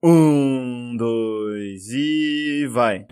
Um, dois e vai.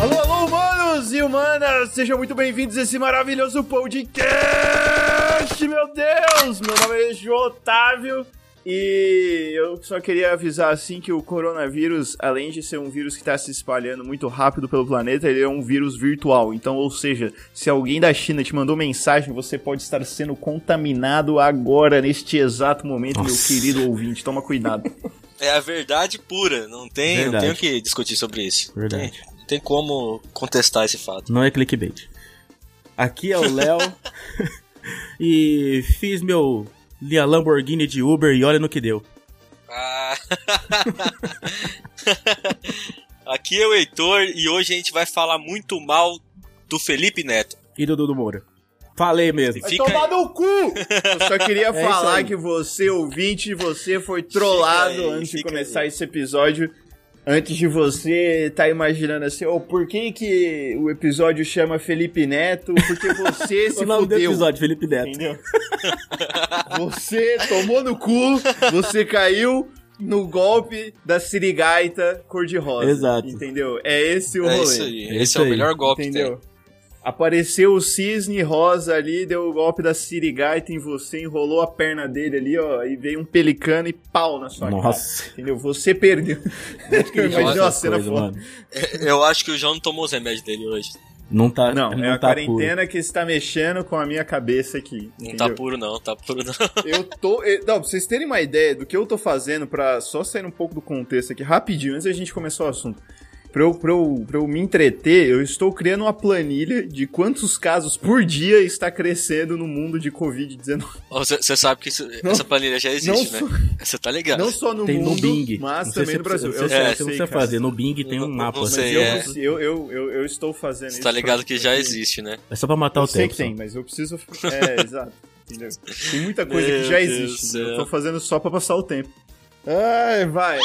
Alô, alô, humanos e humanas! Sejam muito bem-vindos a esse maravilhoso podcast! Meu Deus! Meu nome é Otávio e eu só queria avisar assim que o coronavírus, além de ser um vírus que está se espalhando muito rápido pelo planeta, ele é um vírus virtual. Então, ou seja, se alguém da China te mandou mensagem, você pode estar sendo contaminado agora, neste exato momento, Nossa. meu querido ouvinte. Toma cuidado. É a verdade pura, não tem, não Verdade. tem o que discutir sobre isso. Não Verdade. Tem, não tem como contestar esse fato. Não é clickbait. Aqui é o Léo. e fiz meu minha Lamborghini de Uber e olha no que deu. Ah. Aqui é o Heitor e hoje a gente vai falar muito mal do Felipe Neto. E do Dudu Moura. Falei mesmo. Fica Vai tomar aí. no cu! Eu só queria É falar que você, ouvinte, você foi trollado Fica aí, antes de fica começar aí. esse episódio. Antes de você tá imaginando assim, oh, por que que o episódio chama Felipe Neto? Porque você se o nome do fudeu. episódio, Felipe Neto. Entendeu? você tomou no cu, você caiu no golpe da sirigaita cor-de-rosa. Exato. Entendeu? É esse o É rolê. isso aí, É esse é o melhor golpe Entendeu? Apareceu o cisne rosa ali, deu o golpe da sirigaita em você, enrolou a perna dele ali, ó, e veio um pelicano e pau na sua Nossa. cara. Entendeu? Você perdeu. Cena coisas, foda. tem. Eu acho que o João não tomou os remédios dele hoje. Não tá. Não, não é a tá quarentena que está mexendo com a minha cabeça aqui. Não entendeu? tá puro não, tá puro não. Eu tô. eu- Não, pra vocês terem uma ideia do que eu tô fazendo pra só sair um pouco do contexto aqui, rapidinho, antes da gente começar o assunto. Pra eu, pra, eu, pra eu me entreter, eu estou criando uma planilha de quantos casos por dia está crescendo no mundo de Covid-19. Você você sabe que isso- Não- essa planilha já existe, não né? Você tá ligado? Não só no Tem no mundo, Bing. mas Não sei também se no Brasil. Eu você, sei, é, se sei, você cara. fazer no Bing tem Não- um não mapa. Mas sei, eu, é. eu, eu, eu, eu estou fazendo Você isso. tá ligado que já existe, né? É só pra matar Eu o sei tempo. que tem, mas eu preciso. É, exato. Entendeu? Tem muita coisa Meu que já Deus existe. céu. Eu tô fazendo só pra passar o tempo. Ai, vai.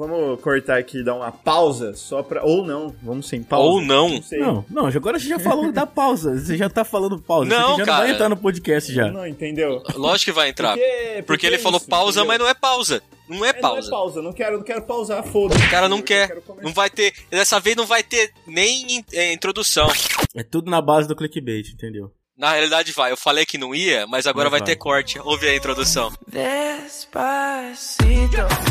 Vamos cortar aqui e dar uma pausa só pra. Ou não, vamos sem pausa. Ou não. sei. Não, não, agora você já falou da pausa. Você já tá falando pausa. Não, você já cara. não vai entrar no podcast já. Não, entendeu? Lógico que vai entrar. Porque, Porque ele é falou isso, pausa, entendeu? mas não é pausa. Não é É, Não é pausa. pausa, não quero, não quero pausar, foda-se. O cara não Eu quer. Não vai ter. Dessa vez não vai ter nem in- é, introdução. É tudo na base do clickbait, entendeu? Na realidade vai. Eu falei que não ia, mas agora vai, vai. ter corte. Ouve a introdução. Despacito,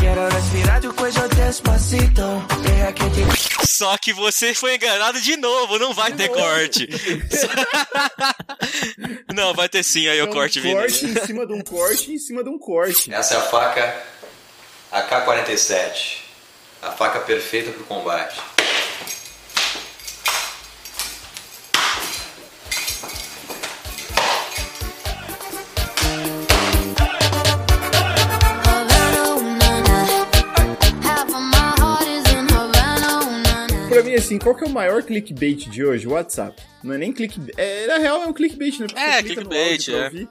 quiero respirar tu cuello despacito. Te Só que você foi enganado de novo, não vai ter corte. não, vai ter sim aí É o um corte vindo. corte em cima de um corte em cima de um corte. Essa é a faca AK-47, a faca perfeita para o combate. Assim, qual que é o maior clickbait de hoje? WhatsApp. Não é nem clickbait. É, na real, é um clickbait, né? Porque É, clickbait, é. ouvir,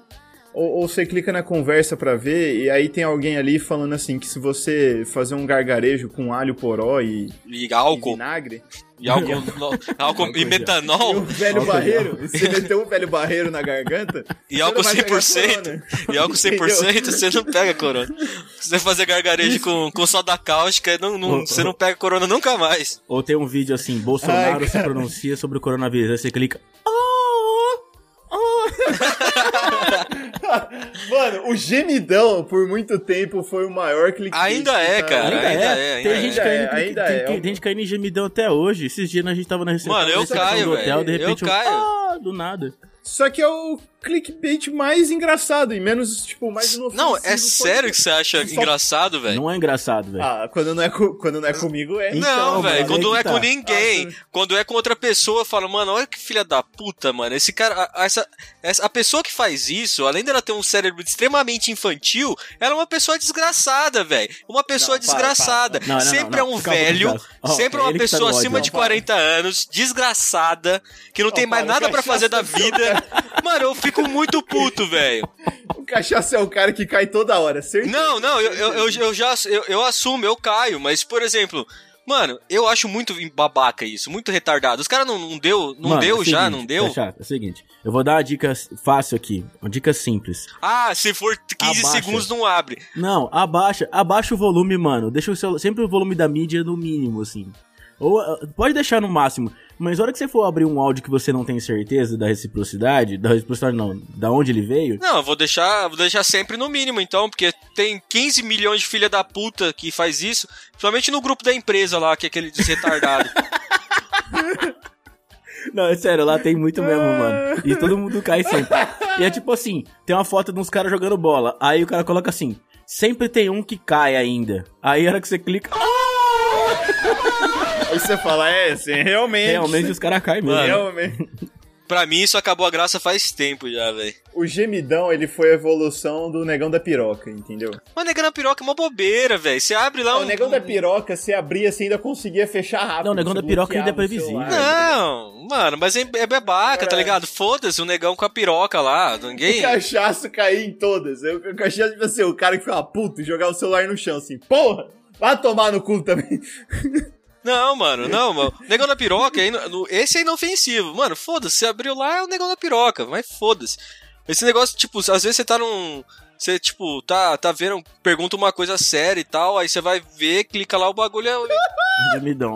Ou, ou você clica na conversa pra ver, e aí tem alguém ali falando assim, que se você fazer um gargarejo com alho poró e, E e álcool. vinagre, E álcool, no- álcool e e metanol. o velho Álcool barreiro, você meteu um velho barreiro na garganta, E álcool não vai pegar 100%. corona. E álcool 100% você não pega corona. Se você fazer gargarejo com, com soda cáustica, não, não- você não pega corona nunca mais. Ou tem um vídeo assim, Bolsonaro Ai, se pronuncia sobre o coronavírus. Aí você clica. "Ah, Mano, o gemidão, por muito tempo, foi o maior clickbait. Ainda é, que tá- cara. Ainda, ainda é. é, tem ainda gente é. caindo, Ainda é, ainda tem, é. tem- tem gente caindo em gemidão até hoje. Esses dias a gente tava na recepção, Mano, eu recepção caio, do hotel, de repente Eu um, caio. Ah, do nada. Só que é o clickbait mais engraçado e menos, tipo, mais inofensivo. Não, é sério que ser. você acha Só- engraçado, velho? Não é engraçado, velho. Ah, quando não é, co- quando não é comigo, é. Então, Não, velho, quando não que é tá. com ninguém. Ah, Quando é com outra pessoa, fala, mano, olha que filha da puta, mano. Esse cara, a- essa, essa, a pessoa que faz isso, além dela ter um cérebro extremamente infantil, ela é uma pessoa desgraçada, velho. Uma pessoa Não, para, desgraçada. para, Não, não, sempre não, é um. Calma, velho. Ó, sempre é é uma tá pessoa ódio, acima não, de para. 40 anos, desgraçada, que não tem mais para, nada que pra a fazer da vida. Mano, eu fico muito puto, velho. O cachaça é o cara que cai toda hora, certeza. Não, não, eu, eu, eu, eu já eu, eu assumo, eu caio, mas, por exemplo, mano, eu acho muito babaca isso, muito retardado. Os caras não, não deu, não Mano, deu é o já, seguinte, não deu? É, chato, é o seguinte, eu vou dar uma dica fácil aqui, uma dica simples. Ah, se for 15 Abaixa. segundos não abre. Não, abaixa, abaixa o volume, mano. Deixa o seu, sempre o volume da mídia no mínimo, assim. Ou ah, pode deixar no máximo, mas na hora que você for abrir um áudio que você não tem certeza da reciprocidade, da reciprocidade não, da onde ele veio, Não, eu vou deixar, vou deixar sempre no mínimo, então, porque tem 15 milhões de filha da puta que faz isso, principalmente no grupo da empresa lá, que é aquele retardado. Não, é sério, lá tem muito mesmo, mano. E todo mundo cai sempre. E é tipo assim, tem uma foto de uns caras jogando bola. Aí o cara coloca assim, sempre tem um que cai ainda. Aí a hora que você clica, Aí você fala, é, assim, realmente. realmente os caras caem mesmo. Realmente. pra mim, isso acabou a graça faz tempo já, velho. O gemidão, ele foi a evolução do negão da piroca, entendeu? Mas negão na piroca é uma bobeira, velho. Você abre lá o um. negão da piroca, se abria, você ainda conseguia fechar rápido. Não, o negão da piroca ainda é o previsível. Não, mano, mas é, é bebaca, tá É. ligado? Foda-se o negão com a piroca lá. O Ninguém. cachaço caía em todas. Eu- O cachaço, tipo assim, o cara que ficava puto e jogava o celular no chão, assim, porra! Vai tomar no cu também. Não, mano, não, mano. Negão da piroca, é esse é inofensivo. Mano, foda-se, você abriu lá é o negão da piroca, mas foda-se. Esse negócio, tipo, às vezes você tá num. Você, tipo, tá, tá vendo, pergunta uma coisa séria e tal, aí você vai ver, clica lá, o bagulho é. O gemidão.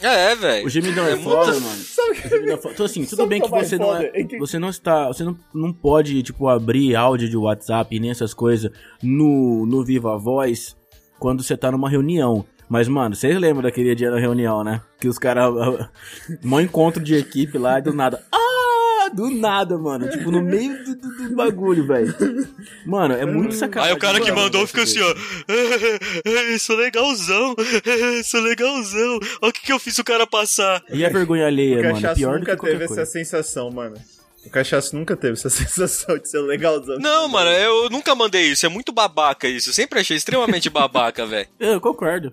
É, velho. O gemidão é, É foda, muito- mano. Sabe O gemidão é foda. Então, assim, tudo Sabe bem que é você não é, É Você não está. Você não, não pode, tipo, abrir áudio de WhatsApp nem essas coisas no, no Viva Voz quando você tá numa reunião. Mas, mano, vocês lembram daquele dia da reunião, né? Que os caras. Mó encontro de equipe lá e do nada. Ah! Do nada, mano. Tipo, no meio do, do- do bagulho, velho. Mano, é muito sacanagem. Aí o cara que mandou fica assim, ó. sou legalzão, sou legalzão. Olha o que, que eu fiz o cara passar. E a vergonha alheia, O mano? É cachaço pior do que nunca teve coisa. essa sensação, mano. O cachaço nunca teve essa sensação de ser legalzão. Não, mano, eu nunca mandei isso. É muito babaca isso. Eu sempre achei extremamente babaca, velho. Eu concordo.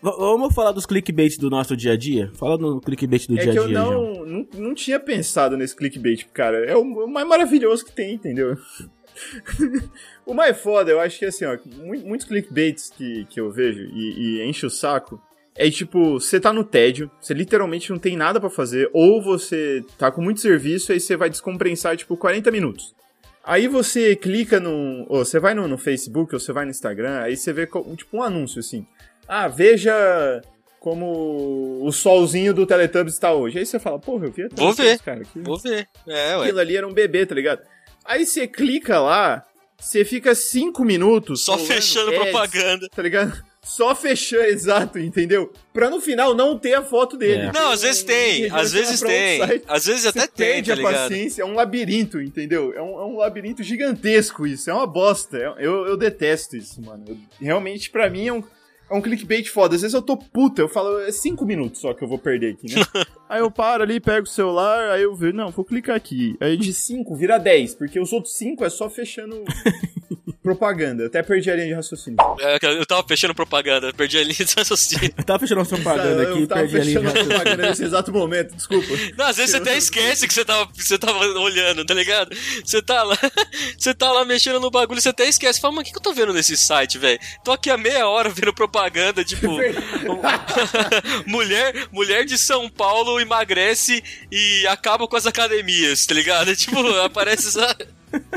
Vamos falar dos clickbait do nosso dia a dia? Fala no clickbait do É dia que a eu dia, João. não, não, não tinha pensado nesse clickbait, cara. É o, mais maravilhoso que tem, entendeu? o mais foda, eu acho que assim, ó, mu- muitos clickbaits que, que eu vejo e, e enche o saco é tipo, você tá no tédio, você literalmente não tem nada pra fazer, ou você tá com muito serviço, aí você vai descompensar, tipo, 40 minutos. Aí você clica no. Ou você vai no, no Facebook, ou você vai no Instagram, aí você vê tipo um anúncio assim. Ah, veja como o solzinho do Teletubbies está hoje. Aí você fala, porra, eu vi a Vou ver. cara. Que... Vou ver. É, ué. Aquilo ali era um bebê, tá ligado? Aí você clica lá, você fica cinco minutos. Só fechando ads, propaganda. Tá ligado? Só fechando, exato, entendeu? Pra no final não ter a foto dele. É. Não, às vezes tem. Às vezes tem. site. Às vezes até tem, perde tá a ligado? paciência, é um labirinto, entendeu? É um, é um labirinto gigantesco isso, é uma bosta. Eu, eu detesto isso, mano. Eu- realmente, pra mim, é um, é um clickbait foda. Às vezes eu tô puta, eu falo, é cinco minutos só que eu vou perder aqui, né? aí eu paro ali, pego o celular, aí eu vejo, não, vou clicar aqui. Aí de cinco vira 10, porque os outros cinco é só fechando propaganda. Eu até perdi a linha de raciocínio. É, Eu tava fechando propaganda, perdi a linha de raciocínio. Eu tava fechando uma propaganda eu aqui e perdi a linha. a de propaganda nesse exato momento, desculpa. Não, às vezes você até esquece que você tava, você tava olhando, tá ligado? Você tá lá, você tá lá mexendo no bagulho, você até esquece. Fala, mano, o que, que eu tô vendo nesse site, velho? Tô aqui há meia hora vendo propaganda, tipo. mulher, mulher de São Paulo emagrece e acaba com as academias, tá ligado? Tipo, aparece essa.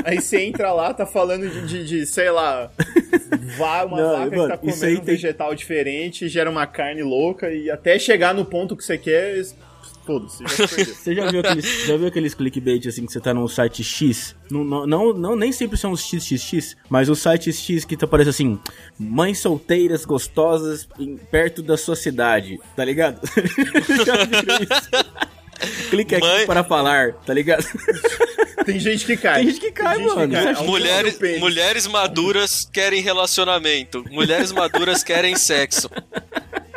Aí você entra lá, tá falando de, de, de, sei lá, vá, uma Não, vaca mano, que tá comendo um tem- vegetal diferente, gera uma carne louca e até chegar no ponto que você quer, es- foda-se, já perdeu. Você já viu aqueles, já viu aqueles clickbait assim que você tá num site X? Não, não, não, nem sempre são os XXX, mas os sites X que tá aparece assim: mães solteiras gostosas em- perto da sua cidade, tá ligado? já viram isso? Clique aqui Mãe- para falar, tá ligado? Tem gente que cai. Tem gente que cai, mano. cai. Você Aonde tá Mulheres, mulheres maduras querem relacionamento. Mulheres maduras querem sexo.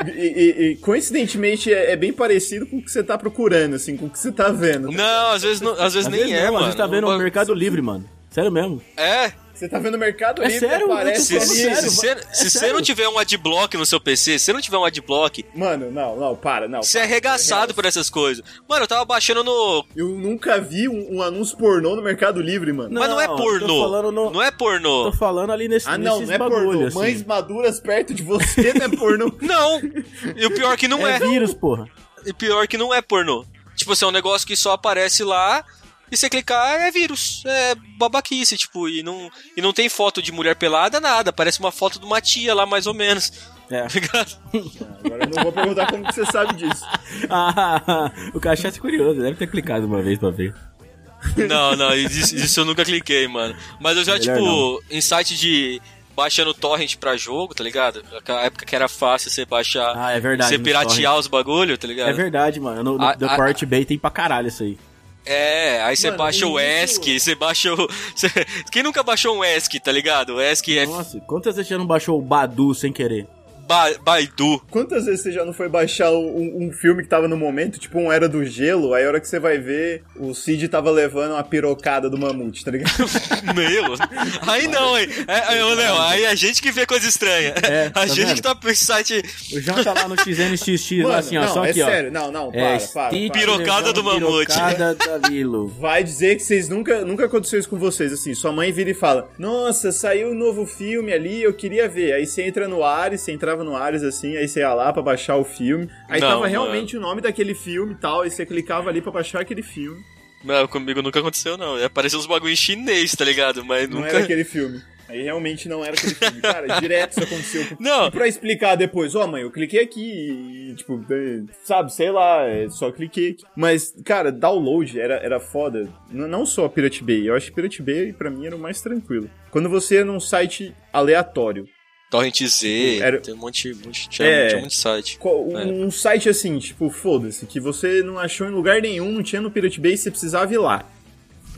E, e- e, coincidentemente é, é bem parecido com o que você tá procurando, assim, com o que você tá vendo. Não, às vezes, não, às vezes Às nem vezes é, não, mano. A gente tá vendo o Mercado Livre, mano. Sério mesmo. É, Você tá vendo o Mercado É Livre, sério? aparece ali. se, sério, se, é se você não tiver um adblock no seu PC, se você não tiver um adblock, Mano, não, não, para, não. você é para, arregaçado por essas coisas. Mano, eu tava baixando no. Eu nunca vi um, um anúncio pornô no Mercado Livre, mano. Não, Mas não é pornô. falando no- Não é pornô. Tô falando ali nesse, ah, não, não é bagulho, pornô. assim. Mães maduras perto de você não é pornô. Não! E o pior que não é, é. vírus, porra. E pior que não é pornô. Tipo assim, é um negócio que só aparece lá e você clicar é vírus. É babaquice, tipo, e não, e não tem foto de mulher pelada, nada. Parece uma foto de uma tia lá, mais ou menos. É. Tá ligado? Agora eu não vou perguntar como que você sabe disso. Ah, o cachaça é curioso, deve ter clicado uma vez pra ver. Não, não, isso, isso eu nunca cliquei, mano. Mas eu já, Melhor tipo, não. em site de baixando torrent pra jogo, tá ligado? Naquela época que era fácil você baixar, Ah, é verdade, você piratear os bagulho, tá ligado? É verdade, mano. No, no A- The a- Bay tem pra caralho isso aí. É, aí você baixa o ESC, você baixa o. você- Quem nunca baixou um ESC, tá ligado? O ESC é Nossa, quantas vezes você não baixou o Badu sem querer? Ba Baidu. Quantas vezes você já não foi baixar um, um filme que tava no momento, tipo um Era do Gelo, aí a hora que você vai ver, o Cid tava levando uma pirocada do mamute, tá ligado? Meu, aí não, hein? É, é, ô, Léo, aí a gente que vê coisa estranha. É, a tá gente vendo? que tá pro site O João tá lá no XNXX, lá Mano, assim, ó, não, só é aqui, ó. sério, não, não, para, É, para, para. Pirocada do mamute. Pirocada da Lilo. Vai dizer que vocês nunca, nunca aconteceu isso com vocês, assim, sua mãe vira e fala, nossa, saiu um novo filme ali, eu queria ver. Aí você entra no Ares, você entrava no Ares assim, aí você ia lá pra baixar o filme. Aí Não, tava mano. realmente o nome daquele filme e tal, e você clicava ali pra baixar aquele filme. Não, comigo nunca aconteceu, não. Apareceu uns bagulho em chinês, tá ligado? Mas Não nunca. era aquele filme. Aí realmente não era aquele filme. Cara, direto isso aconteceu. Não. E pra explicar depois, ó, mãe, eu cliquei aqui e, tipo, sabe, sei lá, é, só cliquei aqui. Mas, cara, download era, era foda. Não só Pirate Bay, eu acho que Pirate Bay pra mim era o mais tranquilo. Quando você ia num site aleatório, Torrent Z, Era- tem um monte, um monte, tinha, É. tinha um monte de site. É. um site assim, tipo, foda-se, que você não achou em lugar nenhum, não tinha no Pirate Bay, você precisava ir lá.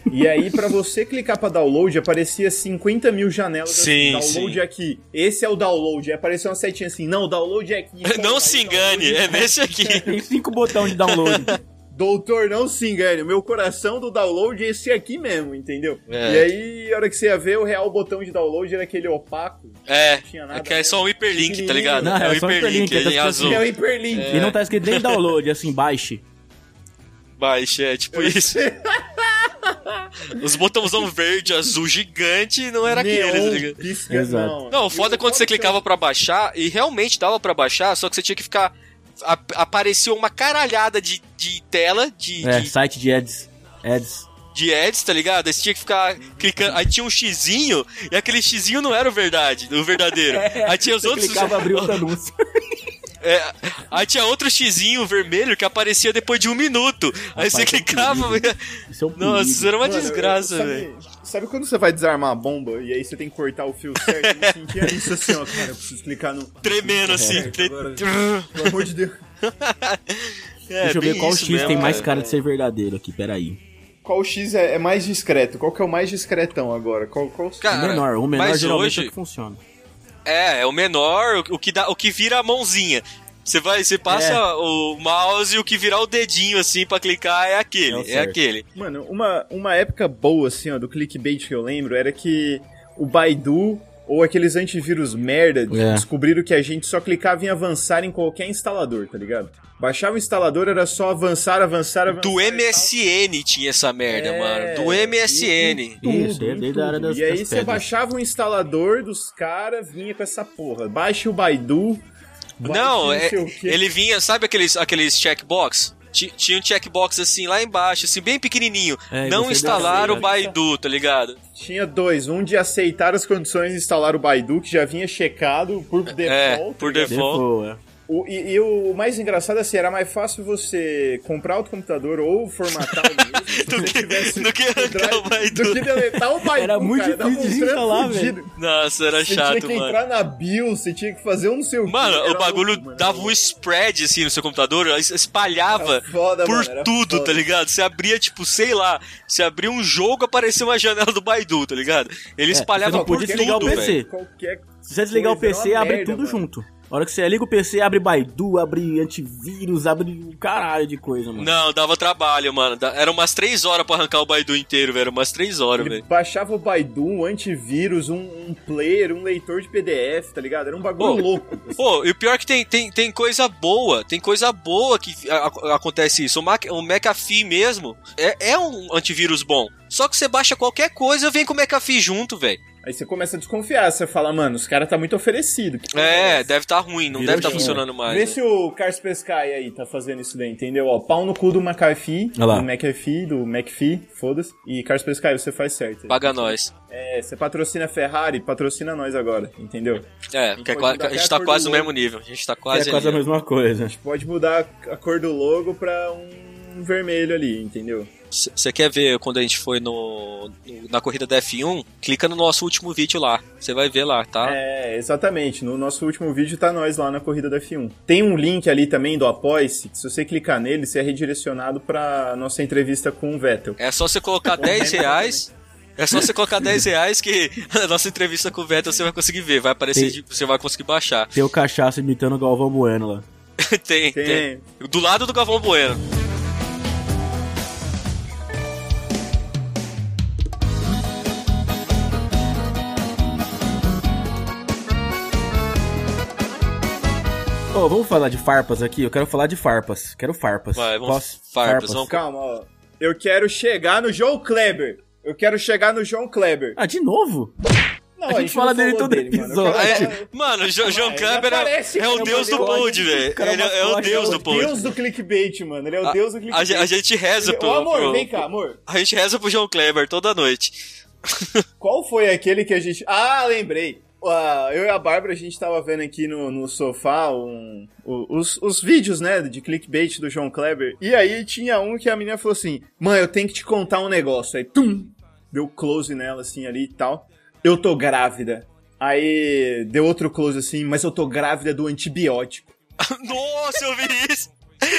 E aí, pra você clicar pra download, aparecia 50 mil janelas Sim, assim, download sim. aqui. Esse é o download. Aí apareceu uma setinha assim, não, o download é aqui. Não Aí se engane, é nesse aqui. Tem cinco botões de download. Doutor, não se engane, meu coração do download é esse aqui mesmo, entendeu? É. E aí, a hora que você ia ver, o real botão de download era aquele opaco. É, tinha nada é que é só um hiperlink, tá ligado? Não, é é um só um hiperlink, hiperlink, é ele em azul. É o hiperlink. E não tá escrito nem download, assim, baixe. Baixa, é tipo isso. Os botãozão verde, azul, gigante, não era aquele, tá Neon, ligado? Exato. não. Foda é quando você clicava pra baixar, e realmente dava pra baixar, só que você tinha que ficar. A- apareceu uma caralhada de, de tela, de, É, de, site de ads. Ads. de ads, tá ligado? Aí você tinha que ficar clicando. Aí tinha um xizinho, e aquele xizinho não era o verdade, o verdadeiro. Aí tinha os Você outros. clicava, abriu outro anúncio. É, aí tinha outro xizinho vermelho que aparecia depois de um minuto. Aí você Rapaz, isso é um clicava. É um Nossa, isso era uma Mano, desgraça, velho. Sabe quando você vai desarmar a bomba e aí você tem que cortar o fio certo? Eu sentia isso assim, ó, cara, eu preciso clicar no... Tremendo assim. Certo, tre- agora. Pelo amor de Deus. É, Deixa eu ver qual X mesmo, tem mais cara. cara de ser verdadeiro aqui, peraí. Qual X é, é mais discreto? Qual que é o mais discretão agora? Qual, qual... Cara, o menor, o menor geralmente é o hoje- que funciona. É, é o menor, o, o que dá, o que vira a mãozinha. Você vai, você passa É. o mouse e o que virar o dedinho assim pra clicar é aquele, É é, aquele. Mano, uma, uma época boa, assim, ó, do clickbait que eu lembro era que o Baidu ou aqueles antivírus merda É. descobriram que a gente só clicava em avançar em qualquer instalador, tá ligado? Baixava o instalador, era só avançar, avançar, avançar. Do. MSN tinha essa merda, É, mano. Do MSN. Tudo, Isso, é em desde a área tudo. das- E aí das você pedras. baixava o instalador dos caras, vinha com essa porra. Baixe o Baidu. Não, é, ele vinha, sabe aqueles, aqueles checkbox? Ti- Tinha um checkbox assim lá embaixo, assim, bem pequenininho. É, Não instalar o Baidu, tá ligado? Tinha dois. Um de aceitar as condições de instalar o Baidu, que já vinha checado por default. É, tá por ligado? default. Default, é. O- e, e o mais engraçado é assim, era mais fácil você comprar outro computador ou formatar o mesmo se Do você que- tivesse do que o arrancar drive- o Baidu. Do que deletar o Baidu, Era muito cara, difícil de instalar, fudido. Nossa, era Você chato, tinha que mano. entrar na BIOS, você tinha que fazer um não sei o. Mano, era o bagulho louco, mano, dava um spread assim no seu computador, es- espalhava foda, por mano, tudo, foda. tá ligado? Você abria, tipo, sei lá, você abria um jogo, aparecia uma janela do Baidu, tá ligado? Ele espalhava É, você não por podia tudo, desligar o PC. velho. Qualquer Se você desligar o coisa, PC, abre merda, tudo mano. junto. A hora que você liga o PC, abre Baidu, abre antivírus, abre um caralho de coisa, mano. Não, dava trabalho, mano. Era umas três horas pra arrancar o Baidu inteiro, velho. Umas três horas, Ele velho. baixava o Baidu, um antivírus, um, um player, um leitor de PDF, tá ligado? Era um bagulho Pô. louco. Pô, e o pior é que tem, tem, tem coisa boa, tem coisa boa que a- a- acontece isso. O, Mac, o McAfee mesmo é, é um antivírus bom. Só que você baixa qualquer coisa, vem com o McAfee junto, velho. Aí você começa a desconfiar, você fala, mano, os caras tá muito oferecido. É, deve estar ruim, não Virou deve estar China. funcionando mais. Vê né? se o Kaspersky aí tá fazendo isso daí, entendeu? Ó, pau no cu do McAfee, do McAfee, do McAfee, foda-se. E Kaspersky, você faz certo. Paga nós. É, você patrocina a Ferrari, patrocina nós agora, entendeu? É, gente que é pode qua- mudar a gente até tá a quase no mesmo nível. A gente tá Que quase é quase a mesma coisa. Pode mudar a cor do logo pra um vermelho ali, entendeu? Você quer ver quando a gente foi no, no- na corrida da F1? Clica no nosso último vídeo lá. Você vai ver lá, tá? É, exatamente. No nosso último vídeo tá nós lá na corrida da F1. Tem um link ali também do Apoia-se, que se você clicar nele, você é redirecionado pra nossa entrevista com o Vettel. É só você colocar 10 reais. É só você colocar 10 reais que a nossa entrevista com o Vettel você vai conseguir ver. Vai aparecer, Tem- você vai conseguir baixar. Tem o cachaça imitando o Galvão Bueno lá. tem, tem, Tem. Do lado do Galvão Bueno. Ô, vamos falar de farpas aqui? Eu quero falar de farpas. Quero farpas. Vai, vamos- Posso? farpas, vamos- Calma, ó. Eu quero chegar no João Kleber. Eu quero chegar no João Kleber. Ah, de novo? Não, A gente fala não dele falou todo mano. Eu episódio. eu- mano, o Jo- João ele Kleber é, é o deus do mascote. pod, velho. é Ele é, é o deus o do pod. deus do clickbait, mano. Ele é o A- deus do A, clickbait. ge- a gente reza Ô, pro, amor, pro- vem cá, amor. A gente reza pro João Kleber toda noite. Qual foi aquele que a gente. Ah, lembrei. Eu e a Bárbara, a gente tava vendo aqui no, no sofá um- os, os vídeos, né, de clickbait do João Kleber. E aí tinha um que a menina falou assim: Mãe, eu tenho que te contar um negócio. Aí, tum! Deu close nela, assim, ali e tal. Eu tô grávida. Aí deu outro close assim, mas eu tô grávida do antibiótico. Nossa, eu vi isso.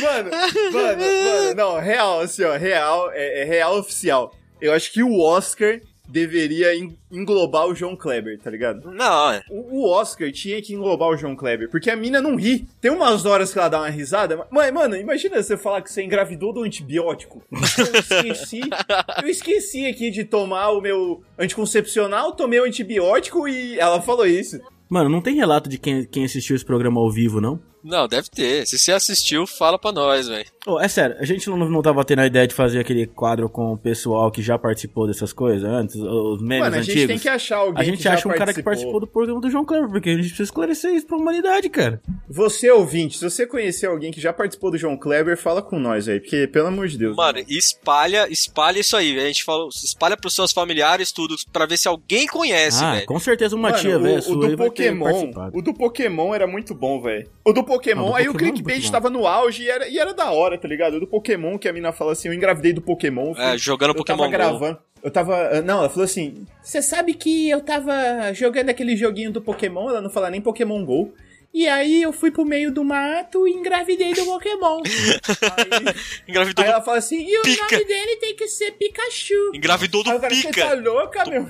Mano, mano, mano, não, real, assim, ó, real, é, é real oficial. Eu acho que o Oscar deveria en- englobar o João Kleber, tá ligado? Não, é. O, o Oscar tinha que englobar o João Kleber, porque a mina não ri. Tem umas horas que ela dá uma risada, mas, mano, imagina você falar que você engravidou do antibiótico. Eu esqueci, eu esqueci aqui de tomar o meu anticoncepcional, tomei o antibiótico e ela falou isso. Mano, não tem relato de quem, quem assistiu esse programa ao vivo, não? Não, deve ter. Se você assistiu, fala pra nós, velho. Ô, é sério, a gente não, não tava tendo a ideia de fazer aquele quadro com o pessoal que já participou dessas coisas antes, os memes Mano, a gente antigos? tem que achar alguém A gente que já acha um cara que participou do programa do João Kleber, porque a gente precisa esclarecer isso pra humanidade, cara. Você, ouvinte, se você conhecer alguém que já participou do João Kleber, fala com nós aí, porque, pelo amor de Deus. Mano, espalha, espalha isso aí. A gente falou, espalha pros seus familiares tudo, pra ver se alguém conhece, ah, velho. com certeza uma Mano, tia, o- velho, o, sua do Pokémon, o do Pokémon era muito bom, velho. O do Pokémon, Ah, do aí o Pokémon é clickbait tava no auge e era, e era da hora, tá ligado? O do Pokémon, que a mina fala assim, eu engravidei do Pokémon. É, fui- jogando eu Pokémon tava Go. gravando. Eu tava. Não, ela falou assim: Você sabe que eu tava jogando aquele joguinho do Pokémon? Ela não fala nem Pokémon GO. E aí eu fui pro meio do mato e engravidei do Pokémon. aí, Engravidou aí ela fala assim: E o Pica. nome dele tem que ser Pikachu. engravidou do o cara, você tá pica. louca, meu?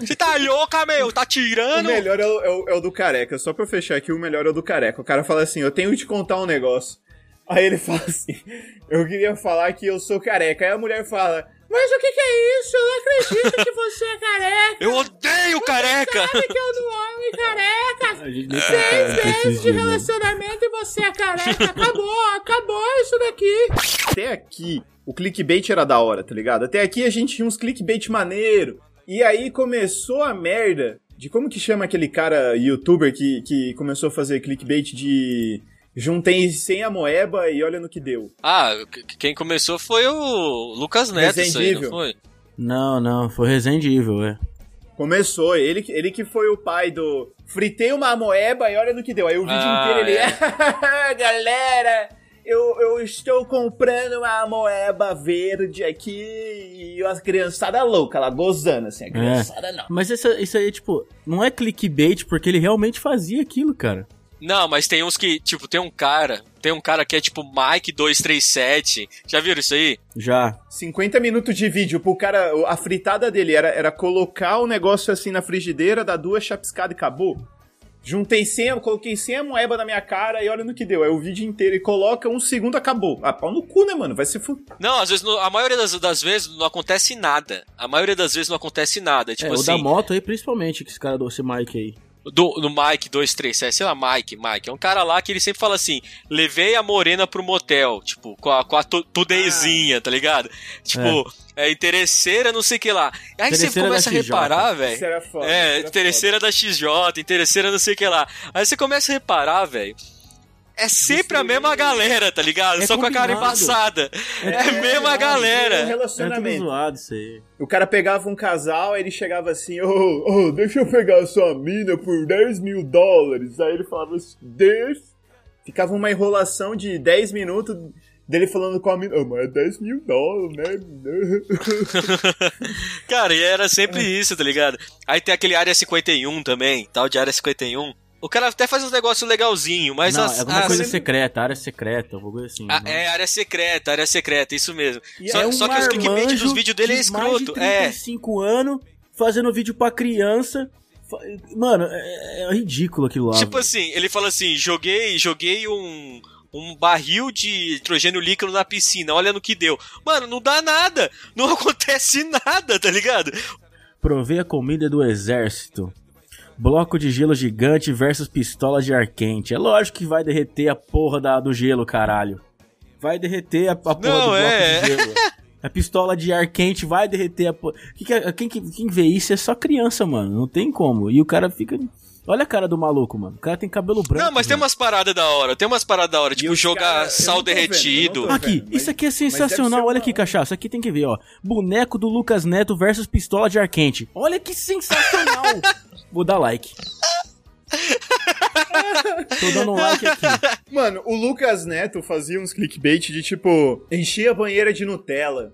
Você tá louca, meu? Tá O tirando? melhor é o, é o- é o do careca. Só pra eu fechar aqui, o melhor é o do careca. O cara fala assim: Eu tenho que te contar um negócio. Aí ele fala assim: Eu queria falar que eu sou careca. Aí a mulher fala: Mas o que, que é isso? Eu não acredito que você é careca. Eu odeio careca! Sabe que eu não amo careca. Seis pensava meses nesses de né? relacionamento e você é careca. Acabou, acabou isso daqui. Até aqui, o clickbait era da hora, tá ligado? Até aqui a gente tinha uns clickbait maneiro. E aí começou a merda de como que chama aquele cara youtuber que, que começou a fazer clickbait de juntei 100 a moeba e olha no que deu. Ah, quem começou foi o Lucas Neto, isso aí, não Resendível. foi? Não, não, foi Resident Evil, é. Começou, ele, que- ele que foi o pai do. Fritei uma moeba e olha no que deu. Aí o vídeo Ah, inteiro ele. é. Galera, eu, eu estou comprando uma moeba verde aqui e as criançada louca lá gozando, assim. A criançada não. Mas isso, isso aí, tipo, não é clickbait porque ele realmente fazia aquilo, cara. Não, mas tem uns que, tipo, tem um cara, tem um cara que é tipo Mike237. Já viram isso aí? Já. 50 minutos de vídeo pro cara. A fritada dele era, era colocar o negócio assim na frigideira, dar duas chapiscadas e acabou. Juntei 100, coloquei 100 moeba na minha cara e olha no que deu. Aí o vídeo inteiro e coloca um segundo, acabou. Ah, pau no cu, né, mano? Vai se fuder. Não, às vezes, a maioria das, das vezes não acontece nada. A maioria das vezes não acontece nada. Tipo é, o assim, da moto aí, principalmente, que esse cara do esse Mike aí. Do, no Mike 237, sei lá, Mike, Mike. É um cara lá que ele sempre fala assim: levei a morena pro motel, tipo, com a, com a tu- tudezinha, tá ligado? Tipo, é. interesseira, não sei o que lá. Aí você começa a reparar, velho. É, interesseira da XJ, interesseira não sei o que lá. Aí você começa a reparar, velho. É sempre a mesma galera, tá ligado? É Só com a cara combinado. embaçada. É, a mesma foda. Um galera. É tudo relacionamento. zoado isso aí. O cara pegava um casal, aí ele chegava assim, ô, ô, deixa eu pegar sua mina por 10 mil dólares. Aí ele falava assim, 10. Ficava uma enrolação de 10 minutos dele falando com a mina, ô, mas é 10 mil dólares, né? Cara, e era sempre isso, tá ligado? Aí tem aquele Área 51 também, tal de Área 51. O cara até faz uns negócios legalzinho, mas não, as, é alguma as- coisa secreta, área secreta, alguma coisa assim. Ah, né? é área secreta, área secreta, isso mesmo. E Só, é um só que os clickbait dos vídeos dele é de mais de escroto. É. 35 anos, fazendo vídeo pra criança. Mano, é, é ridículo aquilo lá. Tipo velho. assim, ele fala assim: joguei, joguei um. Um barril de nitrogênio líquido na piscina, olha no que deu. Mano, não dá nada. Não acontece nada, tá ligado? Provei a comida do exército. Bloco de gelo gigante versus pistola de ar quente. É lógico que vai derreter a porra da, do gelo, caralho. Vai derreter a, a porra Não, do bloco é. de gelo. A pistola de ar quente vai derreter a porra. É- quem, que- quem vê isso é só criança, mano. Não tem como. E o cara fica. Olha a cara do maluco, mano. O cara tem cabelo branco. Não, mas tem umas paradas da hora. Tem umas paradas da hora, tipo jogar cara- sal vendo, derretido. Aqui, vendo, mas- isso aqui é sensacional. Olha aqui, cachaça. Aqui tem que ver, ó. Boneco do Lucas Neto versus pistola de ar quente. Olha que sensacional. Vou dar like. Tô dando um like aqui. Mano, o Lucas Neto fazia uns clickbait de tipo, enchia a banheira de Nutella.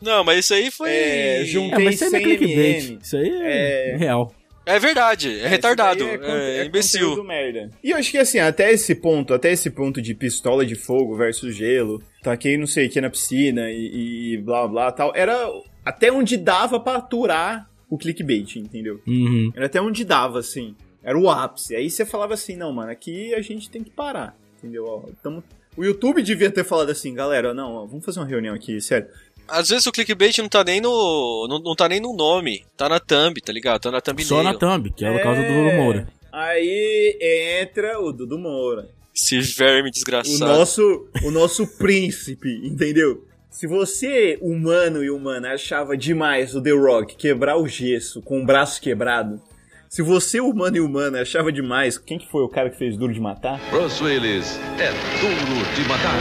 Não, mas isso aí foi. É, É, jun- É, mas isso aí é 100 clickbait. Isso aí é, É. real. Verdade, é retardado, Isso é, daí con- imbecil. merda. E eu acho que assim, até esse ponto, até esse ponto de pistola de fogo versus gelo, taquei não sei o que na piscina e, e blá blá tal, era até onde dava pra aturar o clickbait, entendeu? Uhum. Era até onde dava, assim. Era o ápice. Aí você falava assim, não, mano, aqui a gente tem que parar. Entendeu? Ó, tamo... O YouTube devia ter falado assim, galera, não, ó, vamos fazer uma reunião aqui, sério. Às vezes o clickbait não tá nem no. Não, não tá nem no nome. Tá na thumb, tá ligado? Tá na thumbnail. Só na thumb, que é o caso do Dudu Moura. Aí entra o Dudu Moura. Esse verme O desgraçado. nosso, o nosso príncipe, entendeu? Se você, humano e humana, achava demais o The Rock quebrar o gesso com o braço quebrado, se você, humano e humana, achava demais, quem que foi o cara que fez Duro de Matar? Bruce Willis é duro de matar.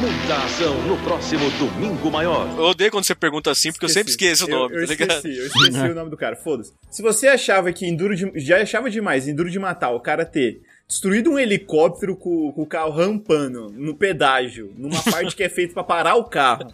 Muita ação no próximo Domingo Maior. Eu odeio quando você pergunta assim, porque eu sempre esqueço o nome, eu, eu tá ligado? Esqueci, eu esqueci o nome do cara, foda-se. Se você achava que em Duro de, já achava demais em Duro de Matar o cara ter destruído um helicóptero com, com o carro rampando no pedágio, numa parte que é feita pra parar o carro.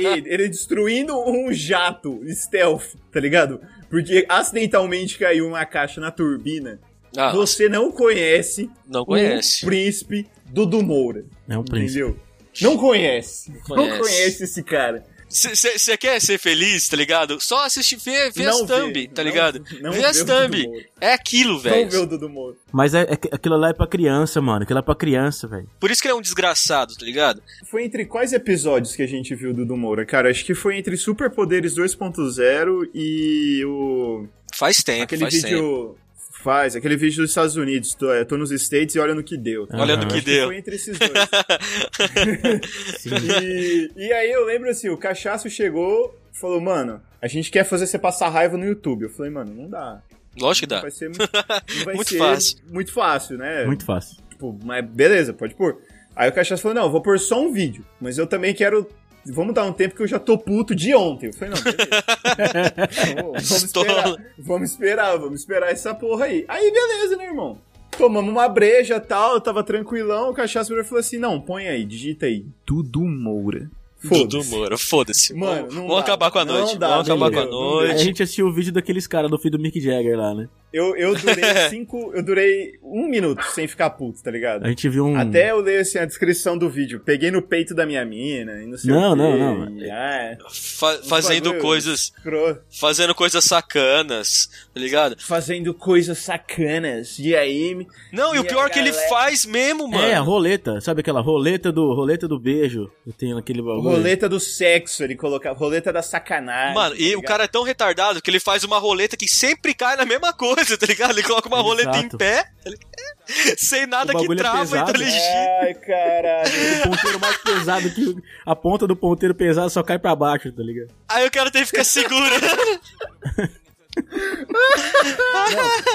ele, ele destruindo um jato stealth, tá ligado? Porque acidentalmente caiu uma caixa na turbina. Ah, Você não conhece não o conhece. príncipe Dudu Moura. É um príncipe. Entendeu? Não conhece. Não Conhece. conhece esse cara. Você quer ser feliz, tá ligado? Só assistir, vê, vê as Não thumb, vê, tá não- ligado? não vê vê as o thumb. É aquilo, Não vê o velho. Dudu Moura. Mas é, é, aquilo lá é pra criança, mano. Aquilo é pra criança, velho. Por isso que ele é um desgraçado, tá ligado? Foi entre quais episódios que a gente viu do Dudu Moura? Cara, acho que foi entre Superpoderes 2.0 e o. Faz tempo, aquele faz tempo. Faz, aquele vídeo dos Estados Unidos. Tô, é, tô nos States e olha no que deu. Olha no que deu. foi entre esses dois. e, e aí eu lembro assim, o cachaço chegou e falou, mano, a gente quer fazer você passar raiva no YouTube. Eu falei, mano, não dá. Lógico que dá. vai ser muito, não vai Muito ser fácil. muito fácil, né? Muito fácil. Tipo, mas beleza, pode pôr. Aí o Cachaça falou, não, eu vou pôr só um vídeo, mas eu também quero... Vamos dar um tempo que eu já tô puto de ontem. Eu falei, não, beleza. vamos, esperar, vamos esperar, vamos esperar essa porra aí. Aí beleza, né, irmão? Tomamos uma breja e tal, eu tava tranquilão, o Cachaça falou assim, não, põe aí, digita aí. Dudu Moura. Dudu Foda-se. Moura, foda-se. Mano, Vamos, não vamos dá. acabar com a Não noite. dá, vamos acabar com a não. Aí a noite. gente assistiu o vídeo daqueles caras do filho do Mick Jagger lá, né? Eu, eu durei cinco. Eu durei um minuto sem ficar puto, tá ligado? A gente viu um. Até eu ler assim, a descrição do vídeo. Peguei no peito da minha mina e não sei Não, o quê. não, não. e, ah, Fa- fazendo bagulho coisas. Fazendo coisas sacanas, tá ligado? Fazendo coisas sacanas. E aí. me- Não, e o E a pior é que ele galera- faz mesmo, mano. É, a roleta. Sabe aquela roleta do roleta do beijo? Eu tenho aquele bagulho. Roleta do sexo, ele colocava. Roleta da sacanagem. Mano, tá e o ligado? cara é tão retardado que ele faz uma roleta que sempre cai na mesma coisa, tá ligado? Ele coloca uma roleta em Exato. pé, tá sem nada O que é trava pesado. entre legítimo. Ai, caralho. O ponteiro mais pesado que. A ponta do ponteiro pesado só cai pra baixo, tá ligado? Aí o cara tem que ficar segurando.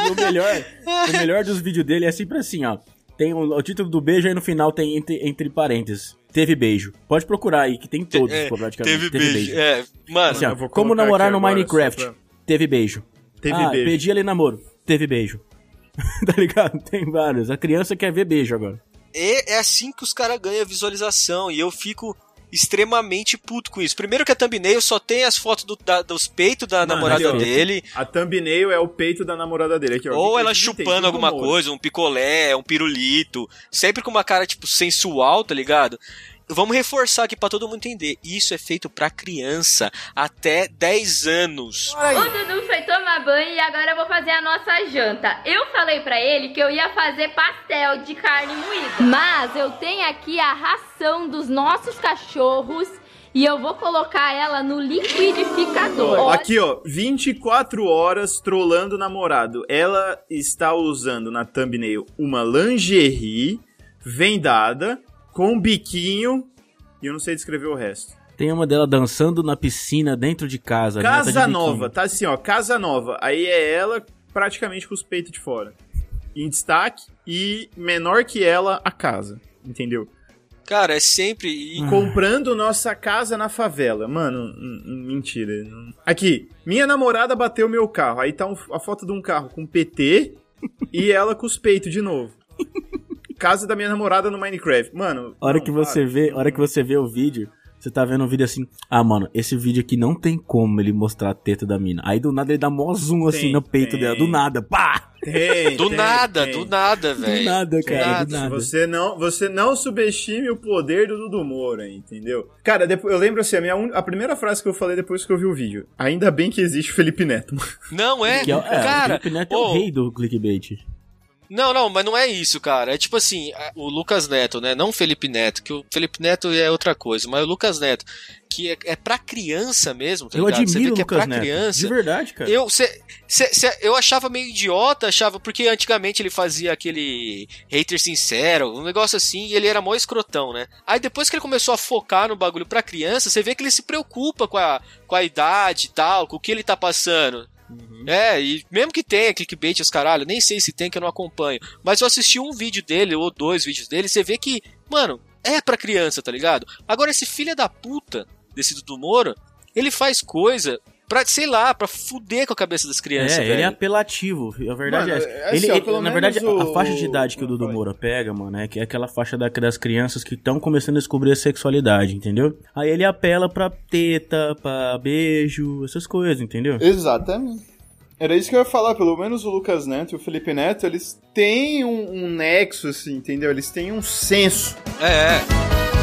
E o melhor, o melhor dos vídeos dele é sempre assim, ó. Tem o, o título do beijo aí no final tem entre, entre parênteses. Teve beijo. Pode procurar aí, que tem todos, É, praticamente. teve beijo. É, mano, Assim, ó, como namorar no Minecraft. pra- Teve beijo. Teve ah, beijo. pedi ali namoro. Teve beijo. tá ligado? Tem vários. A criança quer ver beijo agora. é, é assim que os caras ganham visualização. E eu fico extremamente puto com isso. Primeiro que a thumbnail só tem as fotos do- da- dos peitos da Mano, namorada ali, ó. dele. A thumbnail é o peito da namorada dele. Aqui, ó. Ou ela Tem chupando tudo alguma coisa, um picolé, um pirulito. Sempre com uma cara, tipo, sensual, tá ligado? Vamos reforçar aqui pra todo mundo entender. Isso é feito pra criança até 10 anos. O Dudu foi tomar banho e agora eu vou fazer a nossa janta. Eu falei pra ele que eu ia fazer pastel de carne moída. Mas eu tenho aqui a ração dos nossos cachorros e eu vou colocar ela no liquidificador. Aqui, ó, 24 horas trollando o namorado. Ela está usando na thumbnail uma lingerie vendada com um biquinho e eu não sei descrever o resto. Tem uma dela dançando na piscina dentro de casa. tá de Casa biquíni. Nova, tá assim, ó, Casa Nova. Aí é ela praticamente com os peitos de fora. Em destaque e menor que ela a casa, entendeu? Cara, é sempre. e- Comprando nossa casa na favela. Mano, mentira. Aqui, minha namorada bateu meu carro. Aí tá um- a foto de um carro com PT e ela com os peitos de novo. Casa da minha namorada no Minecraft. Mano. A hora não, que você para. vê, a hora que você vê o vídeo, você tá vendo um vídeo assim, ah, mano, esse vídeo aqui não tem como ele mostrar a teta da mina. Aí do nada ele dá mó zoom assim Tem, no peito tem. dela, do nada, pá! Tem, Do tem, nada, tem. do nada, Do velho. nada, cara, nada. do nada. Você não, você não subestime o poder do Dudu Moura, entendeu? Cara, depois, eu lembro assim, a, minha, un- a primeira frase que eu falei depois que eu vi o vídeo. Ainda bem que existe o Felipe Neto. Não é? É, é, cara, o Felipe Neto é o rei do clickbait. Não, não, mas não é isso, cara. É tipo assim, a- o Lucas Neto, né? Não o Felipe Neto, que o Felipe Neto é outra coisa, mas o Lucas Neto, que é, é pra criança mesmo, tá Eu ligado? Você vê admiro o que é Lucas pra Neto. criança. De verdade, cara. Eu, cê, cê- cê- eu achava meio idiota, achava, porque antigamente ele fazia aquele hater sincero, um negócio assim, e ele era mó escrotão, né? Aí depois que ele começou a focar no bagulho pra criança, você vê que ele se preocupa com a, com a idade e tal, com o que ele tá passando. É, e mesmo que tenha clickbait os caralho, nem sei se tem que eu não acompanho. Mas eu assisti um vídeo dele, ou dois vídeos dele, você vê que, mano, é pra criança, tá ligado? Agora, esse filho da puta desse Dudu Moura, ele faz coisa pra, sei lá, pra fuder com a cabeça das crianças, É, ele é velho. apelativo. A verdade Mano, é é essa. assim, Ele, ele- na verdade, menos a, o- faixa de idade que o Dudu. Moura pega, mano, é, que é aquela faixa da- das crianças que estão começando a descobrir a sexualidade, entendeu? Aí ele apela pra teta, pra beijo, essas coisas, entendeu? Exatamente. Era isso que eu ia falar, pelo menos o Lucas Neto e o Felipe Neto, eles têm um, um nexo, assim, entendeu? Eles têm um senso. É, é.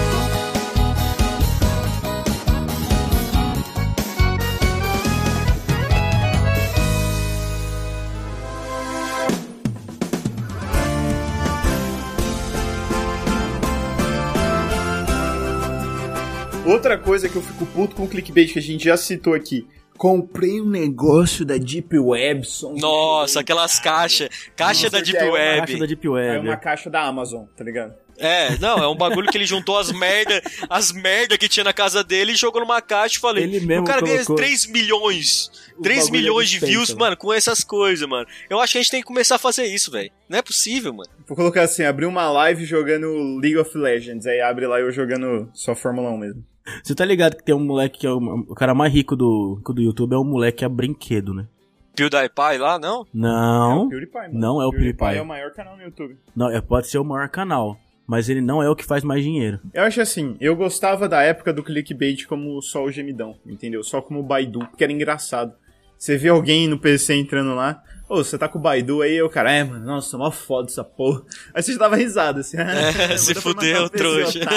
Outra coisa que eu fico puto com o clickbait que a gente já citou aqui. Comprei um negócio da Deep Web. Nossa, aquelas caixas. Caixa Nossa, da Deep é uma Web. Caixa da Deep É Web. uma caixa da Amazon, tá ligado? É, não, é um bagulho que ele juntou as merda, as merda que tinha na casa dele e jogou numa caixa e falei, Ele mesmo o cara ganha colocou- 3 milhões, O 3 bagulho é milhões de views, mano. mano, com essas coisas, mano. Eu acho que a gente tem que começar a fazer isso, velho. Não é possível, mano. Vou colocar assim, abrir uma live jogando League of Legends, aí abre lá eu jogando só Fórmula 1 mesmo. Você tá ligado que tem um moleque que é o, o cara mais rico do, do YouTube é um moleque a brinquedo, né? PewDiePie lá, não? Não, É o PewDiePie, mano. não é o PewDiePie. é o maior canal no YouTube. não, é, pode ser o maior canal, mas ele não é o que faz mais dinheiro. Eu acho assim, eu gostava da época do clickbait como só o gemidão, entendeu? Só como o Baidu, que era engraçado. Você vê alguém no PC entrando lá. Ô, você tá com o Baidu aí, eu, cara, é, mano, nossa, mó foda essa porra. Aí você já dava risada, assim. É, se fudeu, trouxa.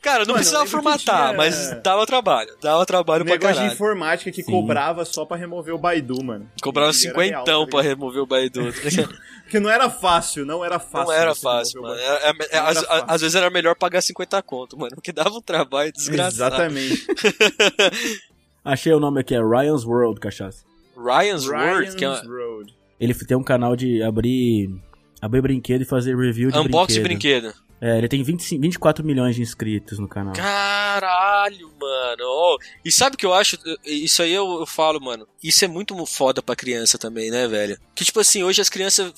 Cara, não Mano, precisava formatar, tinha- mas dava trabalho. Dava trabalho Um pra negócio de caralho. informática que Sim. cobrava só pra remover o Baidu, mano. Cobrava era cinquentão real, tá pra remover o Baidu. Porque não era fácil, não era fácil. Não era fácil, mano. Baidu. É- é- às, era fácil. às vezes era melhor pagar 50 conto, mano. Porque dava um trabalho desgraçado. Exatamente. Achei o nome aqui, é Ryan's World, cachaça. Ryan's World, Ryan's que é uma Road. Ele tem um canal de abrir, abrir brinquedo e fazer review de unboxing de brinquedo. brinquedo. É, ele tem 25, 24 milhões de inscritos no canal. Caralho, mano. Ó, e sabe o que eu acho? Isso aí eu, eu falo, mano. Isso é muito foda pra criança também, né, velho? Que tipo assim, hoje as crianças,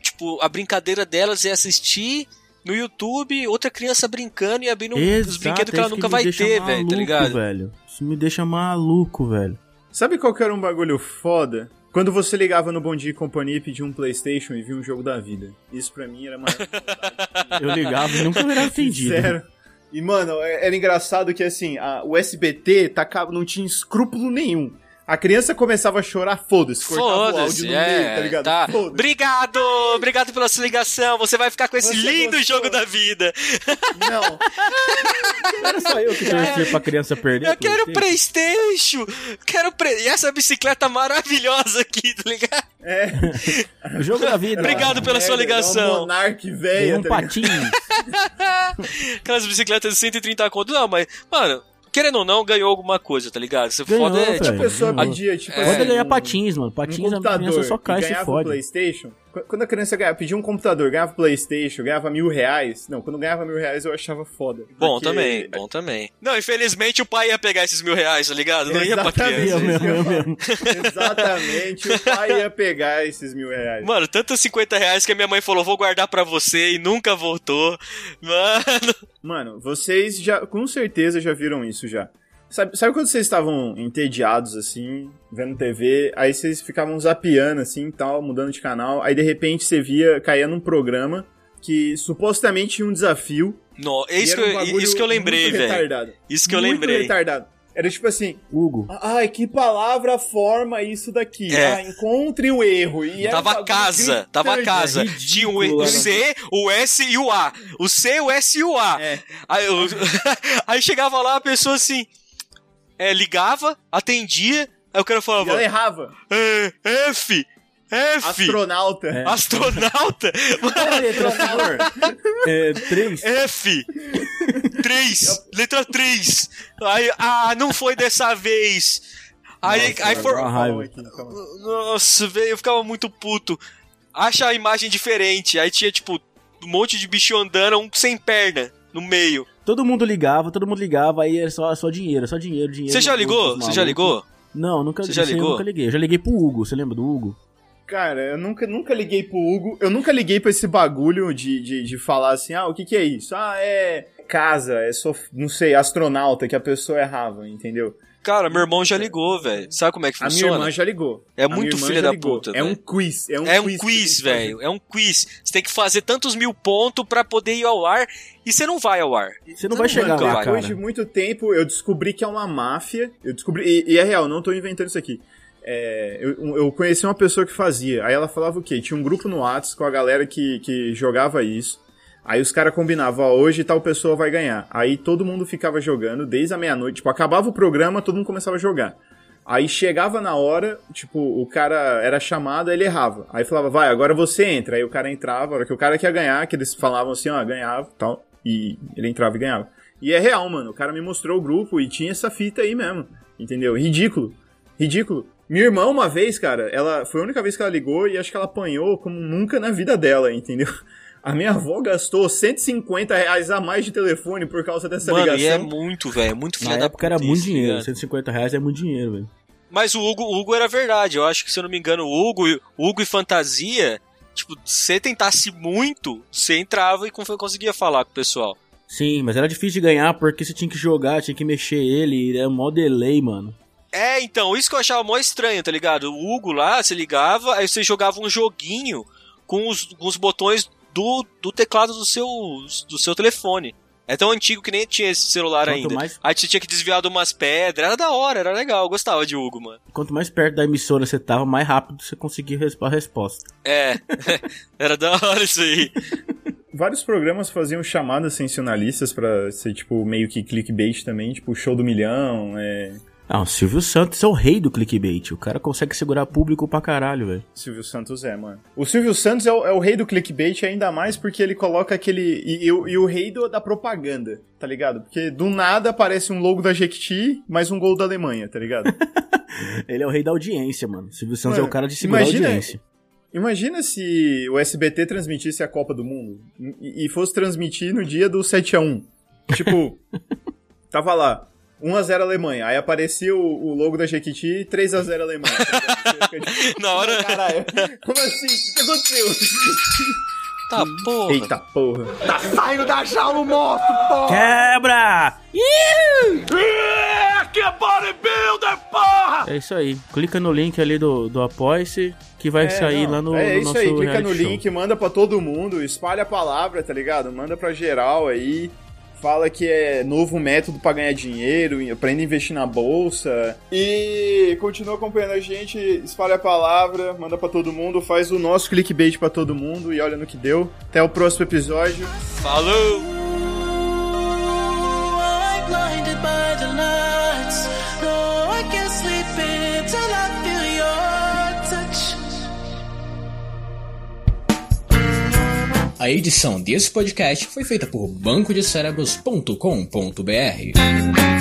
tipo, a brincadeira delas é assistir no YouTube outra criança brincando e abrindo Exato, os brinquedos que é ela nunca vai ter, velho, tá maluco, ligado? velho. Isso me deixa maluco, velho. Sabe qual que era um bagulho foda? Quando você ligava no Bom Dia e Companhia e pedia um Playstation e via um jogo da vida. Isso pra mim era uma... Eu ligava e nunca era atendido. Sério. E, mano, é- era engraçado que, assim, a- o SBT tacava, não tinha escrúpulo nenhum. A criança começava a chorar, foda-se, cortava o áudio Foda-se, no é, meio, tá ligado? tá. Obrigado! Obrigado pela sua ligação. Você vai ficar com esse Você lindo gostou? jogo da vida. Não, Era só eu que torcia pra criança perder. Eu quero PlayStation. Playstation! Quero pre... E essa bicicleta maravilhosa aqui, tá ligado? é. O jogo da vida. Obrigado pela sua É, ligação. É um Monark velho, um tá patinho. Aquelas bicicletas de 130 conto. Não, mas, mano, querendo ou não, ganhou alguma coisa, tá ligado? Você Ganhou, foda é, tipo, A pessoa Ganhou. pedia, tipo Pode assim, ganhar um- patins, mano. um Patins a computador criança só cai e se fode. Playstation. Qu- Quando a criança ganhava, pedia um computador, ganhava Playstation, ganhava mil reais. Não, quando ganhava mil reais eu achava foda. Bom Porque- também, bom também. Não, infelizmente o pai ia pegar esses mil reais, tá ligado? Não ia pra Exatamente. criança. Mesmo, eu mesmo. Exatamente, o pai ia pegar esses mil reais. Mano, tanto 50 reais que a minha mãe falou, vou guardar pra você e nunca voltou. Mano. Mano, vocês já, com certeza já viram isso já. Sabe, sabe quando vocês estavam entediados, assim, vendo TV, aí vocês ficavam zapeando, assim, tal, mudando de canal, aí de repente você via, caía num programa que supostamente tinha um desafio. Não, é isso, que, um eu, isso que eu lembrei, velho. Isso que eu Muito lembrei. retardado. Era tipo assim, Hugo. ai, que palavra forma isso daqui? É. Ah, encontre o erro. E um Tava casa, tava gritante. casa. é Tinha o, o né? C, o S e o A. O C, o S e o A. É. Aí, eu- aí chegava lá a pessoa assim, é, ligava, atendia, aí o cara E falava, ela errava. é, F, F, Astronauta. É. astronauta, Letra É, três. F, 3, letra 3. Aí, ah, não foi dessa vez. Aí, Nossa, aí for, raiva. Aqui, calma. Nossa, velho, eu ficava muito puto. Acha a imagem diferente. Aí tinha, tipo, um monte de bicho andando, um sem perna no meio. Todo mundo ligava, todo mundo ligava, aí era só, só dinheiro, só dinheiro, dinheiro. Você já ligou? Você já ligou? Não, nunca Você já aí eu ligou? nunca liguei. Eu já liguei pro Hugo, você lembra do Hugo? Cara, eu nunca, nunca liguei pro Hugo. Eu nunca liguei pra esse bagulho de, de, de falar assim, ah, o que que é isso? Ah, é casa, é sof... não sei, astronauta, que a pessoa errava, entendeu? Cara, meu irmão já ligou, velho. Sabe como é que A minha funciona? irmã já ligou. É A muito filha da ligou. puta, É um quiz. É um É um quiz, que quiz, velho. É um quiz. Você tem que fazer tantos mil pontos pra poder ir ao ar e você não vai ao ar. Você não vai chegar lá, vai. cara. Depois de muito tempo, eu descobri que é uma máfia. Eu descobri. E, e é real, não tô inventando isso aqui. É, eu, eu conheci uma pessoa que fazia. Aí ela falava o quê? Tinha um grupo no Whats com a galera que, que jogava isso. Aí os caras combinavam, ó, hoje tal pessoa vai ganhar. Aí todo mundo ficava jogando desde a meia-noite. Tipo, acabava o programa, todo mundo começava a jogar. Aí chegava na hora, tipo, o cara era chamado, ele errava. Aí falava, vai, agora você entra. Aí o cara entrava, a hora que o cara quer ganhar, que eles falavam assim, ó, ganhava tal. E ele entrava e ganhava. E é real, mano. O cara me mostrou o grupo e tinha essa fita aí mesmo. Entendeu? Ridículo. Ridículo. Minha irmã, uma vez, cara, ela foi a única vez que ela ligou e acho que ela apanhou como nunca na vida dela, entendeu? A minha avó gastou 150 reais a mais de telefone por causa dessa Mano, e é ligação. muito, velho. Muito filha Na da época era muito dinheiro. ligado? 150 reais é muito dinheiro, velho. Mas o Hugo, o Hugo era verdade. Eu acho que, se eu não me engano, o Hugo, e- Hugo e Fantasia, tipo, se você tentasse muito, você entrava e con- conseguia falar com o pessoal. Sim, mas era difícil de ganhar porque você tinha que jogar, tinha que mexer ele, era mó delay, mano. É, então, isso que eu achava mó estranho, tá ligado? O Hugo lá, você ligava, aí você jogava um joguinho com os, com os botões do, do teclado do seu, do seu telefone. É tão antigo que nem tinha esse celular Quanto ainda. mais- Aí você tinha que desviar de umas pedras. Era da hora, era legal. Eu gostava de Hugo, mano. Quanto mais perto da emissora você tava, mais rápido você conseguia a resposta. É. era da hora isso aí. Vários programas faziam chamadas sensacionalistas pra ser, tipo, meio que clickbait também, tipo, show do milhão, é... Ah, o Silvio Santos é o rei do clickbait. O cara consegue segurar público pra caralho, velho. Silvio Santos é, mano. O Silvio Santos é o, é o rei do clickbait ainda mais porque ele coloca aquele... E, e o- e o rei do- da propaganda, tá ligado? Porque do nada aparece um logo da Jequiti, mais um gol da Alemanha, tá ligado? Ele é o rei da audiência, mano. O Silvio Santos Mano, é o cara de segurar a imagina- audiência. Imagina se o SBT transmitisse a Copa do Mundo e, e fosse transmitir no dia do 7x1. Tipo, tava lá, 1x0 Alemanha. Aí aparecia o, o logo da Jequiti 3x0 Alemanha. tá tipo, Na hora. Caralho, como assim? O que aconteceu? Tá, porra. Eita porra. Quebra! É isso aí. Clica no link ali do, do Apoia-se que vai É, sair não, lá no, É no isso nosso aí, clica no show. link, manda pra todo mundo, espalha a palavra, tá ligado? Manda pra geral aí. Fala que é novo método pra ganhar dinheiro, aprenda a investir na bolsa. E continua acompanhando a gente, espalha a palavra, manda pra todo mundo, faz o nosso clickbait pra todo mundo e olha no que deu. Até o próximo episódio. Falou! I'm blinded by the lights. No, I can't sleep until I feel your A edição desse podcast foi feita por bancodecerebros.com.br.